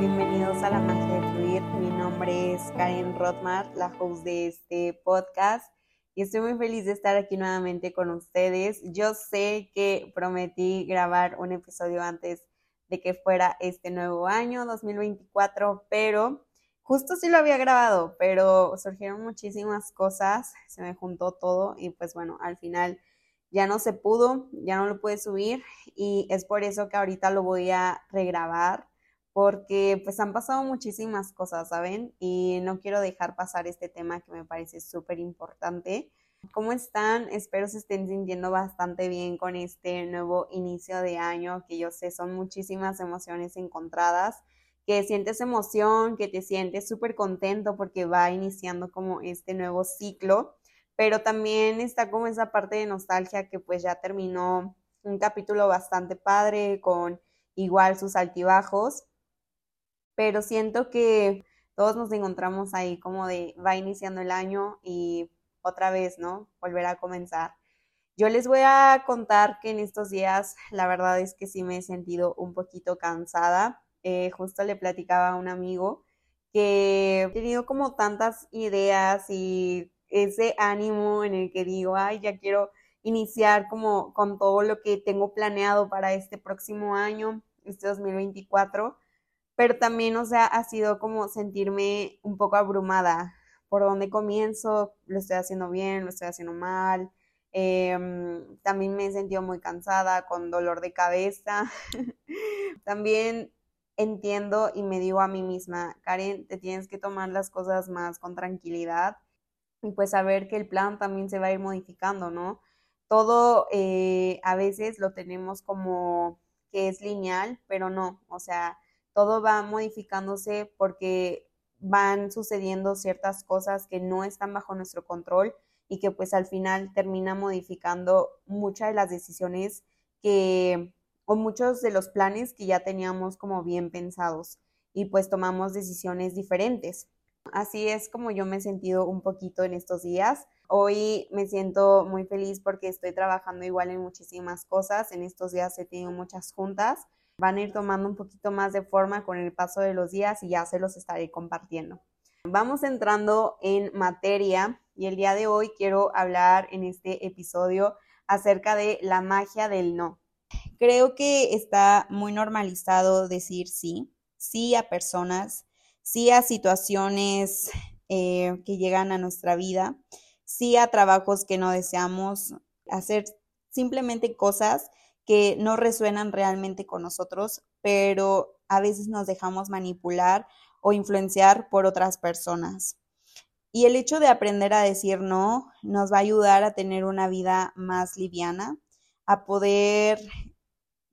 bienvenidos a La Magia de Fluir. Mi nombre es Karen Rothmar, la host de este podcast y estoy muy feliz de estar aquí nuevamente con ustedes. Yo sé que prometí grabar un episodio antes de que fuera este nuevo año 2024, pero justo sí lo había grabado, pero surgieron muchísimas cosas, se me juntó todo y pues bueno, al final ya no se pudo, ya no lo pude subir y es por eso que ahorita lo voy a regrabar porque pues han pasado muchísimas cosas, ¿saben? Y no quiero dejar pasar este tema que me parece súper importante. ¿Cómo están? Espero se estén sintiendo bastante bien con este nuevo inicio de año, que yo sé son muchísimas emociones encontradas, que sientes emoción, que te sientes súper contento porque va iniciando como este nuevo ciclo, pero también está como esa parte de nostalgia que pues ya terminó un capítulo bastante padre con igual sus altibajos pero siento que todos nos encontramos ahí como de va iniciando el año y otra vez, ¿no? Volver a comenzar. Yo les voy a contar que en estos días la verdad es que sí me he sentido un poquito cansada. Eh, justo le platicaba a un amigo que he tenido como tantas ideas y ese ánimo en el que digo, ay, ya quiero iniciar como con todo lo que tengo planeado para este próximo año, este 2024 pero también, o sea, ha sido como sentirme un poco abrumada. ¿Por dónde comienzo? ¿Lo estoy haciendo bien? ¿Lo estoy haciendo mal? Em, también me he sentido muy cansada, con dolor de cabeza. también entiendo y me digo a mí misma, Karen, te tienes que tomar las cosas más con tranquilidad y pues saber que el plan también se va a ir modificando, ¿no? Todo eh, a veces lo tenemos como que es lineal, pero no, o sea, todo va modificándose porque van sucediendo ciertas cosas que no están bajo nuestro control y que pues al final termina modificando muchas de las decisiones que o muchos de los planes que ya teníamos como bien pensados y pues tomamos decisiones diferentes. Así es como yo me he sentido un poquito en estos días. Hoy me siento muy feliz porque estoy trabajando igual en muchísimas cosas. En estos días he tenido muchas juntas van a ir tomando un poquito más de forma con el paso de los días y ya se los estaré compartiendo. Vamos entrando en materia y el día de hoy quiero hablar en este episodio acerca de la magia del no. Creo que está muy normalizado decir sí, sí a personas, sí a situaciones eh, que llegan a nuestra vida, sí a trabajos que no deseamos, hacer simplemente cosas que no resuenan realmente con nosotros, pero a veces nos dejamos manipular o influenciar por otras personas. Y el hecho de aprender a decir no nos va a ayudar a tener una vida más liviana, a poder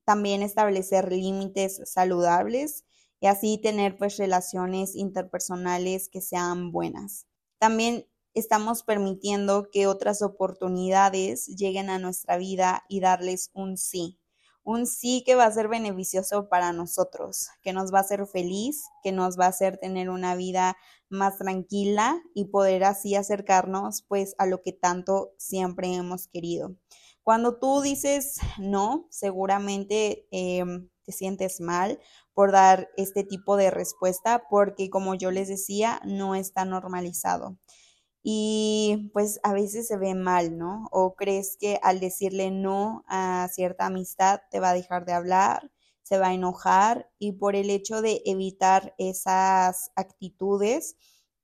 también establecer límites saludables y así tener pues relaciones interpersonales que sean buenas. También estamos permitiendo que otras oportunidades lleguen a nuestra vida y darles un sí. Un sí que va a ser beneficioso para nosotros, que nos va a hacer feliz, que nos va a hacer tener una vida más tranquila y poder así acercarnos pues a lo que tanto siempre hemos querido. Cuando tú dices no, seguramente em, te sientes mal por dar este tipo de respuesta porque como yo les decía, no está normalizado y pues a veces se ve mal, ¿no? O crees que al decirle no a cierta amistad te va a dejar de hablar, se va a enojar y por el hecho de evitar esas actitudes,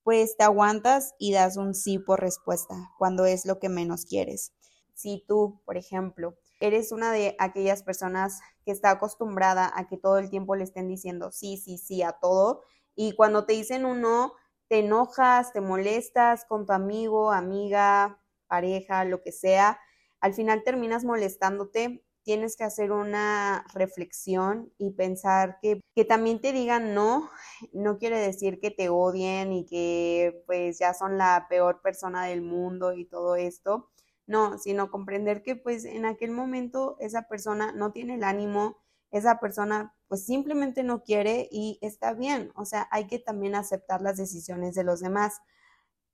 pues te aguantas y das un sí por respuesta cuando es lo que menos quieres. Si tú, por ejemplo, eres una de aquellas personas que está acostumbrada a que todo el tiempo le estén diciendo sí, sí, sí a todo y cuando te dicen un no, te enojas, te molestas con tu amigo, amiga, pareja, lo que sea, al final terminas molestándote, tienes que hacer una reflexión y pensar que, que también te digan no, no quiere decir que te odien y que pues ya son la peor persona del mundo y todo esto. No, sino comprender que pues en aquel momento esa persona no tiene el ánimo, esa persona pues simplemente no quiere y está bien, o sea, hay que también aceptar las decisiones de los demás.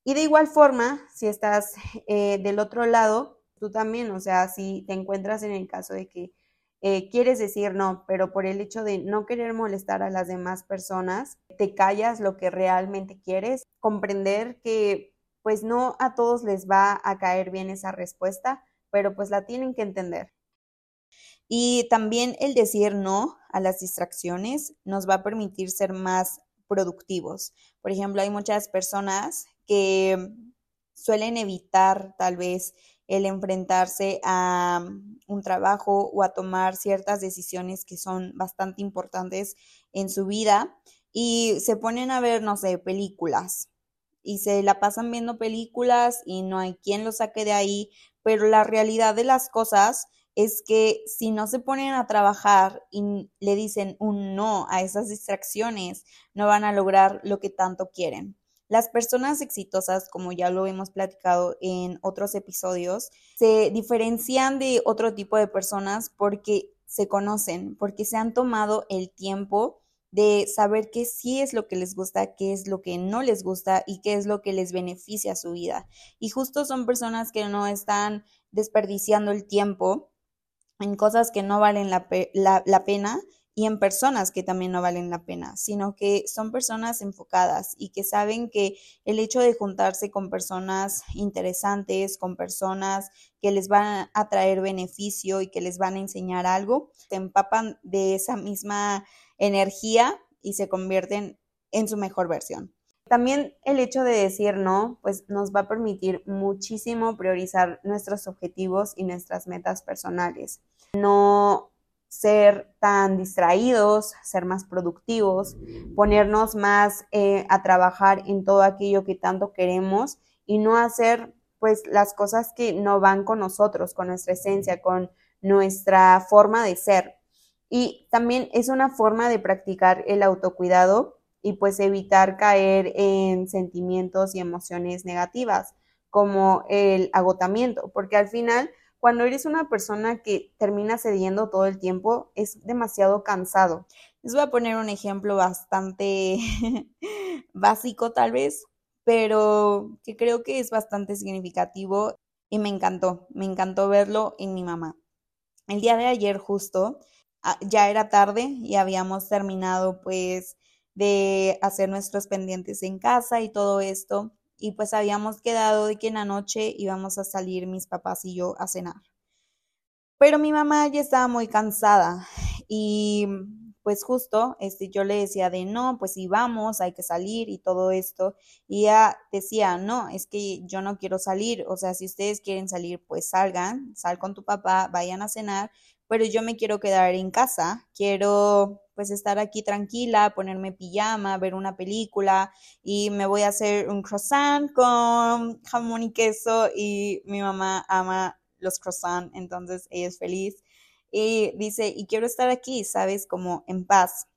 Y de igual forma, si estás eh, del otro lado, tú también, o sea, si te encuentras en el caso de que eh, quieres decir no, pero por el hecho de no querer molestar a las demás personas, te callas lo que realmente quieres, comprender que pues no a todos les va a caer bien esa respuesta, pero pues la tienen que entender. Y también el decir no a las distracciones nos va a permitir ser más productivos. Por ejemplo, hay muchas personas que suelen evitar tal vez el enfrentarse a un trabajo o a tomar ciertas decisiones que son bastante importantes en su vida y se ponen a ver, no sé, películas y se la pasan viendo películas y no hay quien lo saque de ahí, pero la realidad de las cosas es que si no se ponen a trabajar y le dicen un no a esas distracciones, no van a lograr lo que tanto quieren. Las personas exitosas, como ya lo hemos platicado en otros episodios, se diferencian de otro tipo de personas porque se conocen, porque se han tomado el tiempo de saber qué sí es lo que les gusta, qué es lo que no les gusta y qué es lo que les beneficia a su vida. Y justo son personas que no están desperdiciando el tiempo en cosas que no valen la, pena y en personas que también no valen la pena, sino que son personas enfocadas y que saben que el hecho de juntarse con personas interesantes, con personas que les van a traer beneficio y que les van a enseñar algo, se empapan de esa misma energía y se convierten en su mejor versión. También el hecho de decir no, pues nos va a permitir muchísimo priorizar nuestros objetivos y nuestras metas personales. No ser tan distraídos, ser más productivos, ponernos más eh, a trabajar en todo aquello que tanto queremos y no hacer pues las cosas que no van con nosotros, con nuestra esencia, con nuestra forma de ser. Y también es una forma de practicar el autocuidado y pues evitar caer en sentimientos y emociones negativas como el agotamiento, porque al final cuando eres una persona que termina cediendo todo el tiempo es demasiado cansado. Les voy a poner un ejemplo bastante básico tal vez, pero que creo que es bastante significativo y me encantó, me encantó verlo en mi mamá. El día de ayer justo, ah, ya era tarde y habíamos terminado pues de hacer nuestros pendientes en casa y todo esto. Y pues habíamos quedado de que en la noche íbamos a salir mis papás y yo a cenar. Pero mi mamá ya estaba muy cansada y pues justo este, yo le decía de no, pues sí vamos, hay que salir y todo esto. Y ella decía, no, es que yo no quiero salir, o sea, si ustedes quieren salir, pues salgan, sal con tu papá, vayan a cenar, pero yo me quiero quedar en casa, quiero pues estar aquí tranquila, ponerme pijama, ver una película y me voy a hacer un croissant con jamón y queso y mi mamá ama los croissants, entonces ella es feliz y dice, y quiero estar aquí, ¿sabes? Como en paz.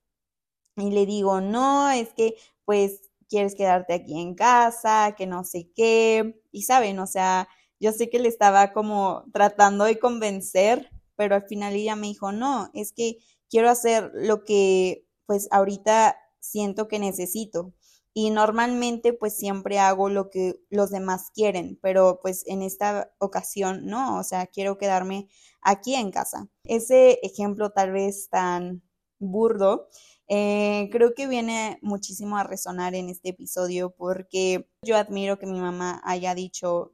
Y le digo, no, es que pues quieres quedarte aquí en casa, que no sé qué, y saben, o sea, yo sé que le estaba como tratando de convencer, pero al final ella me dijo, no, es que quiero hacer lo que pues ahorita siento que necesito. Y normalmente pues siempre hago lo que los demás quieren, pero pues en esta ocasión no, o sea, quiero quedarme aquí en casa. Ese ejemplo tal vez tan burdo, eh, creo que viene muchísimo a resonar en este episodio porque yo admiro que mi mamá haya dicho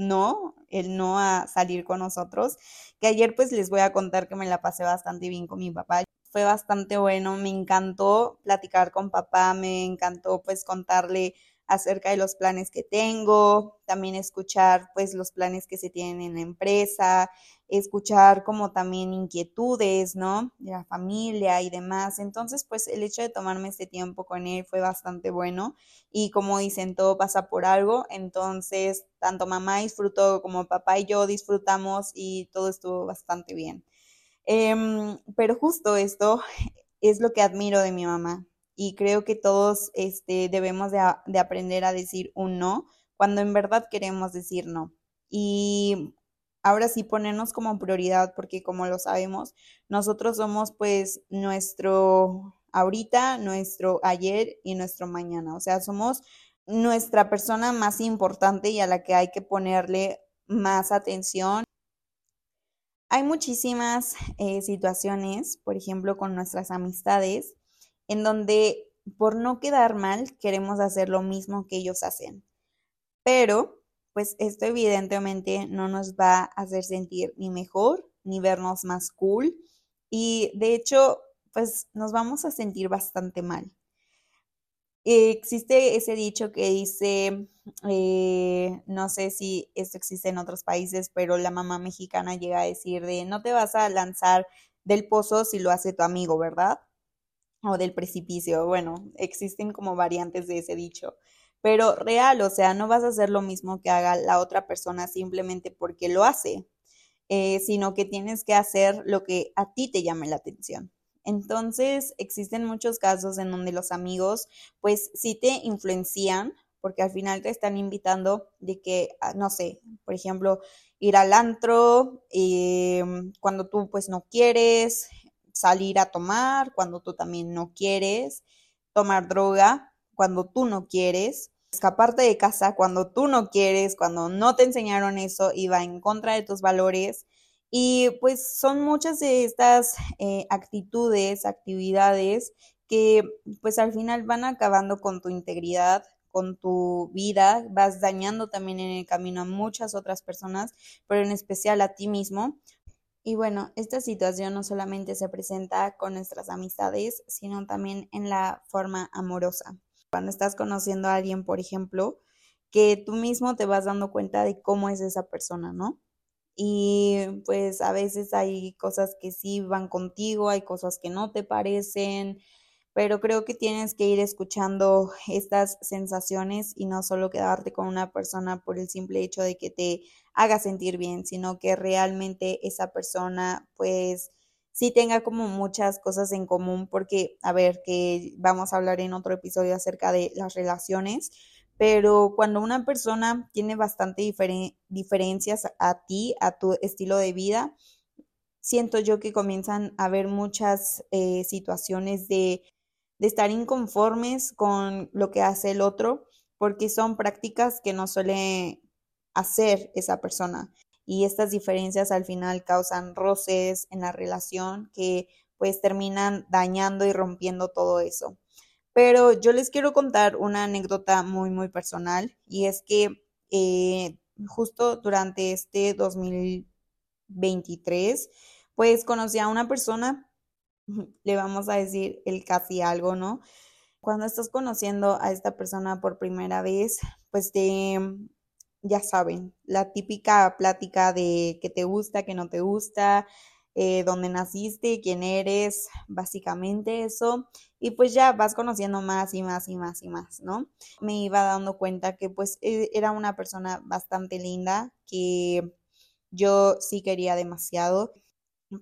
no, el no a salir con nosotros, que ayer pues les voy a contar que me la pasé bastante bien con mi papá. Fue bastante bueno, me encantó platicar con papá, me encantó pues contarle acerca de los planes que tengo, también escuchar pues los planes que se tienen en la empresa, escuchar como también inquietudes, ¿no? De la familia y demás. Entonces, pues el hecho de tomarme este tiempo con él fue bastante bueno y como dicen, todo pasa por algo. Entonces, tanto mamá disfrutó como papá y yo disfrutamos y todo estuvo bastante bien. Em, pero justo esto es lo que admiro de mi mamá y creo que todos este, debemos de, de aprender a decir un no cuando en verdad queremos decir no. Y ahora sí ponernos como prioridad, porque como lo sabemos, nosotros somos pues nuestro ahorita, nuestro ayer y nuestro mañana. O sea, somos nuestra persona más importante y a la que hay que ponerle más atención. Hay muchísimas eh, situaciones, por ejemplo, con nuestras amistades, en donde por no quedar mal queremos hacer lo mismo que ellos hacen. Pero, pues esto evidentemente no nos va a hacer sentir ni mejor, ni vernos más cool. Y de hecho, pues nos vamos a sentir bastante mal. existe ese dicho que dice, eh, no sé si esto existe en otros países, pero la mamá mexicana llega a decir de no te vas a lanzar del pozo si lo hace tu amigo, ¿verdad? O del precipicio. Bueno, existen como variantes de ese dicho. Pero real, o sea, no vas a hacer lo mismo que haga la otra persona simplemente porque lo hace, eh, sino que tienes que hacer lo que a ti te llame la atención. Entonces, existen muchos casos en donde los amigos, pues sí te influencian, porque al final te están invitando de que, ah, no sé, por ejemplo, ir al antro em, cuando tú pues no quieres, salir a tomar cuando tú también no quieres, tomar droga cuando tú no quieres, escaparte de casa cuando tú no quieres, cuando no te enseñaron eso y va en contra de tus valores. Y pues son muchas de estas eh, actitudes, actividades que pues al final van acabando con tu integridad, con tu vida, vas dañando también en el camino a muchas otras personas, pero en especial a ti mismo. Y bueno, esta situación no solamente se presenta con nuestras amistades, sino también en la forma amorosa. Cuando estás conociendo a alguien, por ejemplo, que tú mismo te vas dando cuenta de cómo es esa persona, ¿no? Y pues a veces hay cosas que sí van contigo, hay cosas que no te parecen, pero creo que tienes que ir escuchando estas sensaciones y no solo quedarte con una persona por el simple hecho de que te haga sentir bien, sino que realmente esa persona pues sí tenga como muchas cosas en común, porque a ver, que vamos a hablar en otro episodio acerca de las relaciones, pero cuando una persona tiene bastante diferencias a ti, a tu estilo de vida, siento yo que comienzan a haber muchas eh, situaciones de de estar inconformes con lo que hace el otro, porque son prácticas que no suele hacer esa persona. Y estas diferencias al final causan roces en la relación que pues terminan dañando y rompiendo todo eso. Pero yo les quiero contar una anécdota muy, muy personal y es que eh, justo durante este 2023, pues conocí a una persona le vamos a decir el casi algo, ¿no? Cuando estás conociendo a esta persona por primera vez, pues te, ya saben, la típica plática de que te gusta, que no te gusta, eh, dónde naciste, quién eres, básicamente eso. Y pues ya vas conociendo más y más y más y más, ¿no? Me iba dando cuenta que pues e, era una persona bastante linda, que yo sí quería demasiado,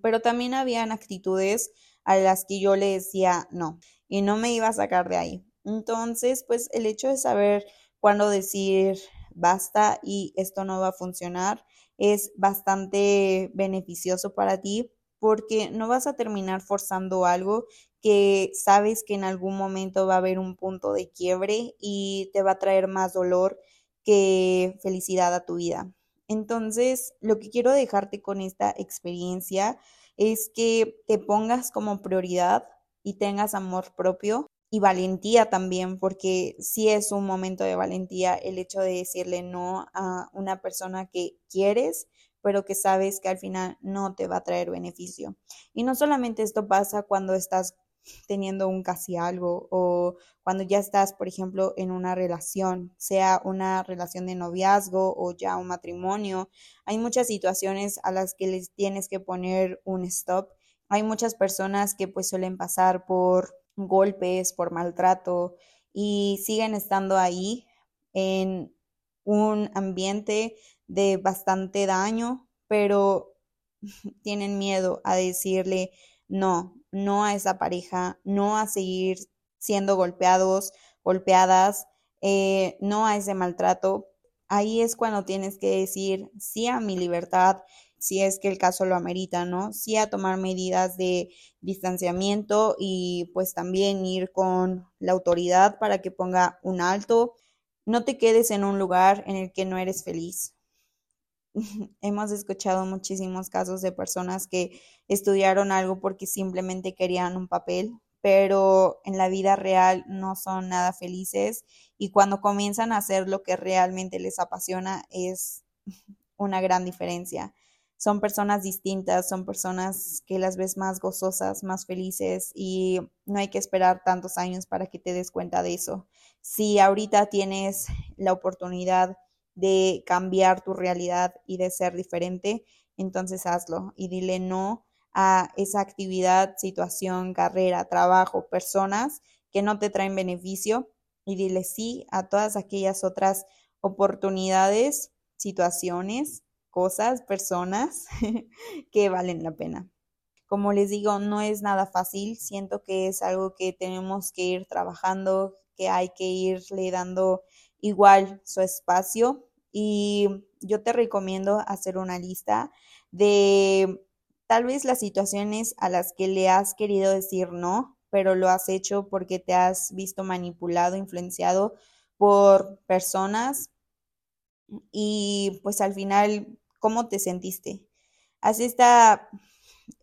pero también habían actitudes a las que yo le decía no y no me iba a sacar de ahí. Entonces, pues el hecho de saber cuándo decir basta y esto no va a funcionar es bastante beneficioso para ti porque no vas a terminar forzando algo que sabes que en algún momento va a haber un punto de quiebre y te va a traer más dolor que felicidad a tu vida. Entonces, lo que quiero dejarte con esta experiencia es que te pongas como prioridad y tengas amor propio y valentía también, porque sí es un momento de valentía el hecho de decirle no a una persona que quieres, pero que sabes que al final no te va a traer beneficio. Y no solamente esto pasa cuando estás teniendo un casi algo o cuando ya estás, por ejemplo, en una relación, sea una relación de noviazgo o ya un matrimonio. Hay muchas situaciones a las que les tienes que poner un stop. Hay muchas personas que pues suelen pasar por golpes, por maltrato y siguen estando ahí en un ambiente de bastante daño, pero tienen miedo a decirle no, no a esa pareja, no a seguir siendo golpeados, golpeadas, eh, no a ese maltrato. Ahí es cuando tienes que decir sí a mi libertad, si es que el caso lo amerita, ¿no? Sí a tomar medidas de distanciamiento y pues también ir con la autoridad para que ponga un alto. No te quedes en un lugar en el que no eres feliz. hemos escuchado muchísimos casos de personas que estudiaron algo porque simplemente querían un papel, pero en la vida real no son nada felices y cuando comienzan a hacer lo que realmente les apasiona es una gran diferencia. Son personas distintas, son personas que las ves más gozosas, más felices y no hay que esperar tantos años para que te des cuenta de eso. Si ahorita tienes la oportunidad de cambiar tu realidad y de ser diferente, entonces hazlo y dile no a esa actividad, situación, carrera, trabajo, personas que no te traen beneficio y dile sí a todas aquellas otras oportunidades, situaciones, cosas, personas que valen la pena. Como les digo, no es nada fácil, siento que es algo que tenemos que ir trabajando, que hay que irle dando igual su espacio y yo te recomiendo hacer una lista de tal vez las situaciones a las que le has querido decir no, pero lo has hecho porque te has visto manipulado, influenciado por personas y pues al final, ¿cómo te sentiste? Haz esta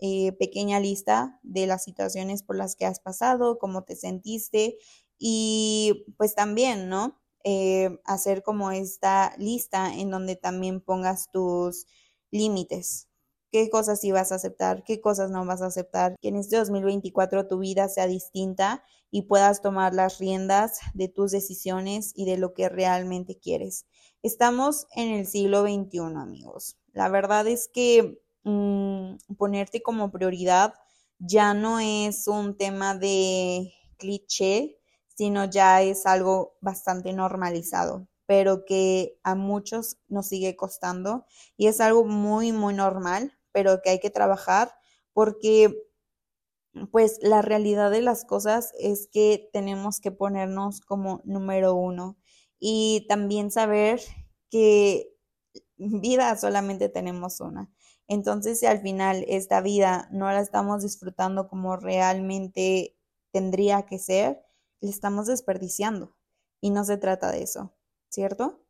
eh, pequeña lista de las situaciones por las que has pasado, cómo te sentiste y pues también, ¿no? Eh, hacer como esta lista en donde también pongas tus límites, qué cosas sí vas a aceptar, qué cosas no vas a aceptar, que en este 2024 tu vida sea distinta y puedas tomar las riendas de tus decisiones y de lo que realmente quieres. Estamos en el siglo XXI, amigos. La verdad es que mm, ponerte como prioridad ya no es un tema de cliché, sino ya es algo bastante normalizado, pero que a muchos nos sigue costando y es algo muy, muy normal, pero que hay que trabajar porque pues la realidad de las cosas es que tenemos que ponernos como número uno y también saber que vida solamente tenemos una. Entonces, si al final esta vida no la estamos disfrutando como realmente tendría que ser, le estamos desperdiciando y no se trata de eso, ¿cierto?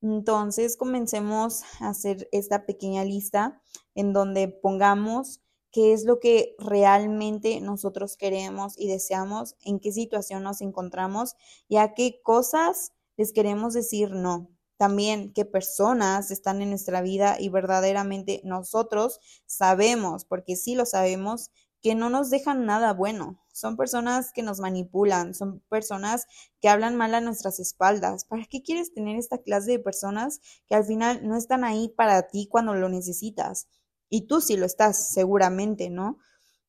Entonces comencemos a hacer esta pequeña lista en donde pongamos qué es lo que realmente nosotros queremos y deseamos, en qué situación nos encontramos y a qué cosas les queremos decir no. También qué personas están en nuestra vida y verdaderamente nosotros sabemos, porque sí lo sabemos, que no nos dejan nada bueno. Son personas que nos manipulan, son personas que hablan mal a nuestras espaldas. ¿Para qué quieres tener esta clase de personas que al final no están ahí para ti cuando lo necesitas? Y tú sí lo estás, seguramente, ¿no?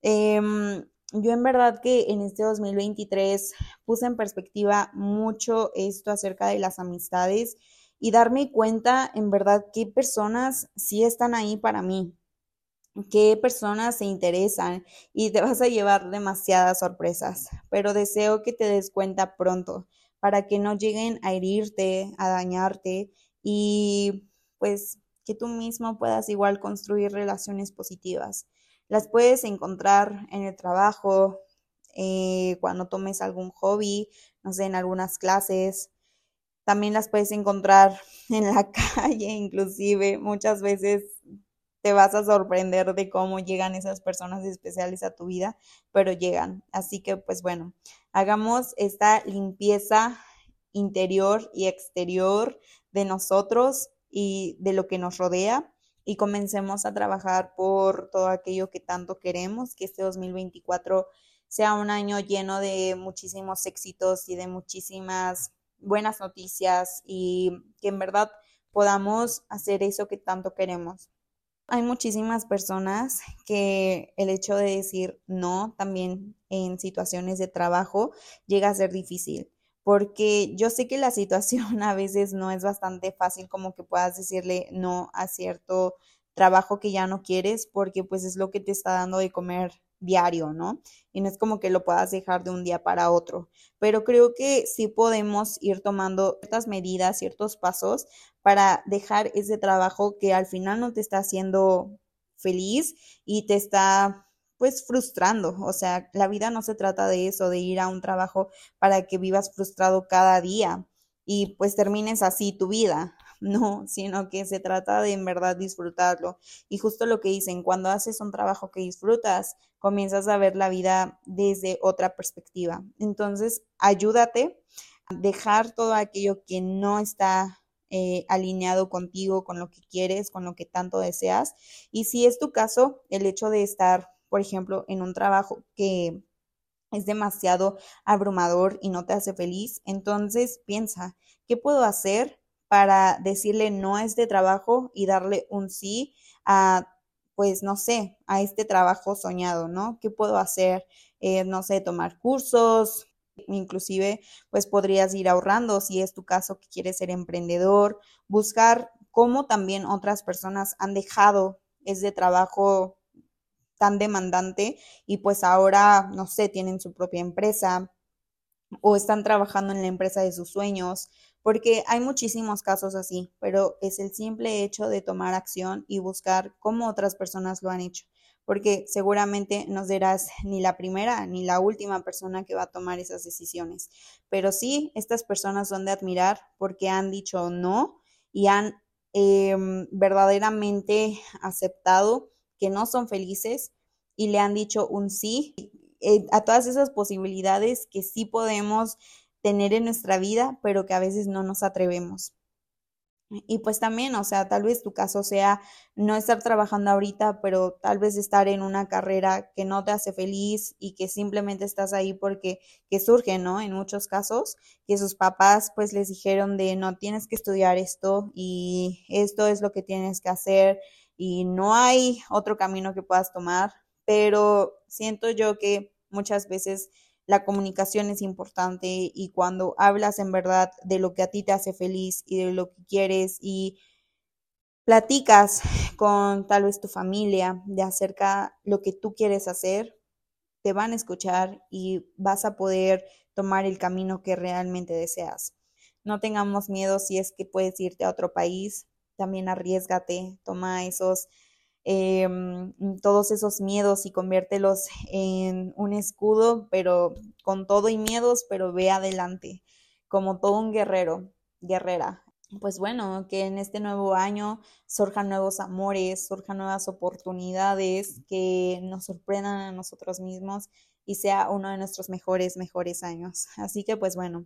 Em, yo en verdad que en este 2023 puse en perspectiva mucho esto acerca de las amistades y darme cuenta en verdad qué personas sí están ahí para mí, qué personas se interesan y te vas a llevar demasiadas sorpresas, pero deseo que te des cuenta pronto para que no lleguen a herirte, a dañarte y pues que tú mismo puedas igual construir relaciones positivas. Las puedes encontrar en el trabajo, eh, cuando tomes algún hobby, no sé, en algunas clases. También las puedes encontrar en la calle, inclusive. Muchas veces te vas a sorprender de cómo llegan esas personas especiales a tu vida, pero llegan. Así que, pues bueno, hagamos esta limpieza interior y exterior de nosotros y de lo que nos rodea y comencemos a trabajar por todo aquello que tanto queremos, que este 2024 sea un año lleno de muchísimos éxitos y de muchísimas buenas noticias y que en verdad podamos hacer eso que tanto queremos. Hay muchísimas personas que el hecho de decir no también en situaciones de trabajo llega a ser difícil, porque yo sé que la situación a veces no es bastante fácil como que puedas decirle no a cierto trabajo que ya no quieres, porque pues es lo que te está dando de comer diario, ¿no? Y no es como que lo puedas dejar de un día para otro, pero creo que sí podemos ir tomando ciertas medidas, ciertos pasos para dejar ese trabajo que al final no te está haciendo feliz y te está pues frustrando. O sea, la vida no se trata de eso, de ir a un trabajo para que vivas frustrado cada día y pues termines así tu vida. no, sino que se trata de en verdad disfrutarlo. Y justo lo que dicen, cuando haces un trabajo que disfrutas, comienzas a ver la vida desde otra perspectiva. Entonces, ayúdate a dejar todo aquello que no está eh, alineado contigo, con lo que quieres, con lo que tanto deseas. Y si es tu caso, el hecho de estar, por ejemplo, en un trabajo que es demasiado abrumador y no te hace feliz, entonces piensa, ¿qué puedo hacer para decirle no a este trabajo y darle un sí a, pues, no sé, a este trabajo soñado, ¿no? ¿Qué puedo hacer? Eh, no sé, tomar cursos, inclusive, pues podrías ir ahorrando si es tu caso que quieres ser emprendedor, buscar cómo también otras personas han dejado ese trabajo tan demandante y pues ahora, no sé, tienen su propia empresa o están trabajando en la empresa de sus sueños, porque hay muchísimos casos así, pero es el simple hecho de tomar acción y buscar cómo otras personas lo han hecho, porque seguramente no serás ni la primera ni la última persona que va a tomar esas decisiones, pero sí, estas personas son de admirar porque han dicho no y han em, verdaderamente aceptado que no son felices y le han dicho un sí eh, a todas esas posibilidades que sí podemos tener en nuestra vida, pero que a veces no nos atrevemos. Y pues también, o sea, tal vez tu caso sea no estar trabajando ahorita, pero tal vez estar en una carrera que no te hace feliz y que simplemente estás ahí porque que surge, ¿no? En muchos casos, que sus papás pues les dijeron de no tienes que estudiar esto y esto es lo que tienes que hacer y no hay otro camino que puedas tomar, pero siento yo que muchas veces la comunicación es importante y cuando hablas en verdad de lo que a ti te hace feliz y de lo que quieres y platicas con tal vez tu familia de acerca lo que tú quieres hacer, te van a escuchar y vas a poder tomar el camino que realmente deseas. No tengamos miedo si es que puedes irte a otro país, también arriesgate, toma esos Em, todos esos miedos y conviértelos en un escudo, pero con todo y miedos, pero ve adelante, como todo un guerrero, guerrera. Pues bueno, que en este nuevo año surjan nuevos amores, surjan nuevas oportunidades que nos sorprendan a nosotros mismos y sea uno de nuestros mejores, mejores años. Así que pues bueno,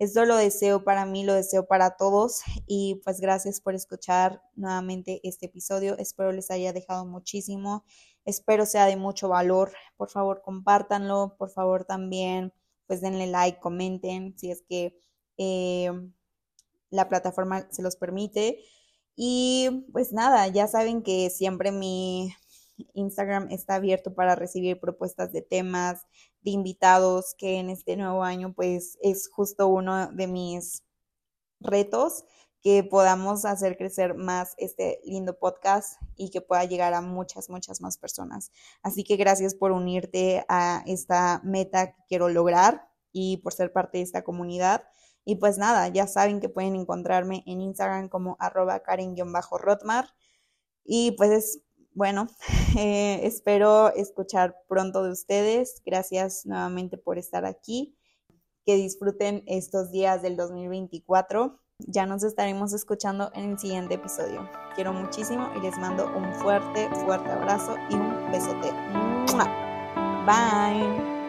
esto lo deseo para mí, lo deseo para todos y pues gracias por escuchar nuevamente este episodio. Espero les haya dejado muchísimo. Espero sea de mucho valor. Por favor, compártanlo. Por favor, también pues denle like, comenten si es que eh, la plataforma se los permite. Y pues nada, ya saben que siempre mi Instagram está abierto para recibir propuestas de temas, de invitados, que en este nuevo año pues es justo uno de mis retos que podamos hacer crecer más este lindo podcast y que pueda llegar a muchas, muchas más personas. Así que gracias por unirte a esta meta que quiero lograr y por ser parte de esta comunidad. Y pues nada, ya saben que pueden encontrarme en Instagram como arroba karen-rotmar. Y pues bueno, eh, espero escuchar pronto de ustedes. Gracias nuevamente por estar aquí. Que disfruten estos días del 2024. Ya nos estaremos escuchando en el siguiente episodio. Quiero muchísimo y les mando un fuerte, fuerte abrazo y un besote. Bye.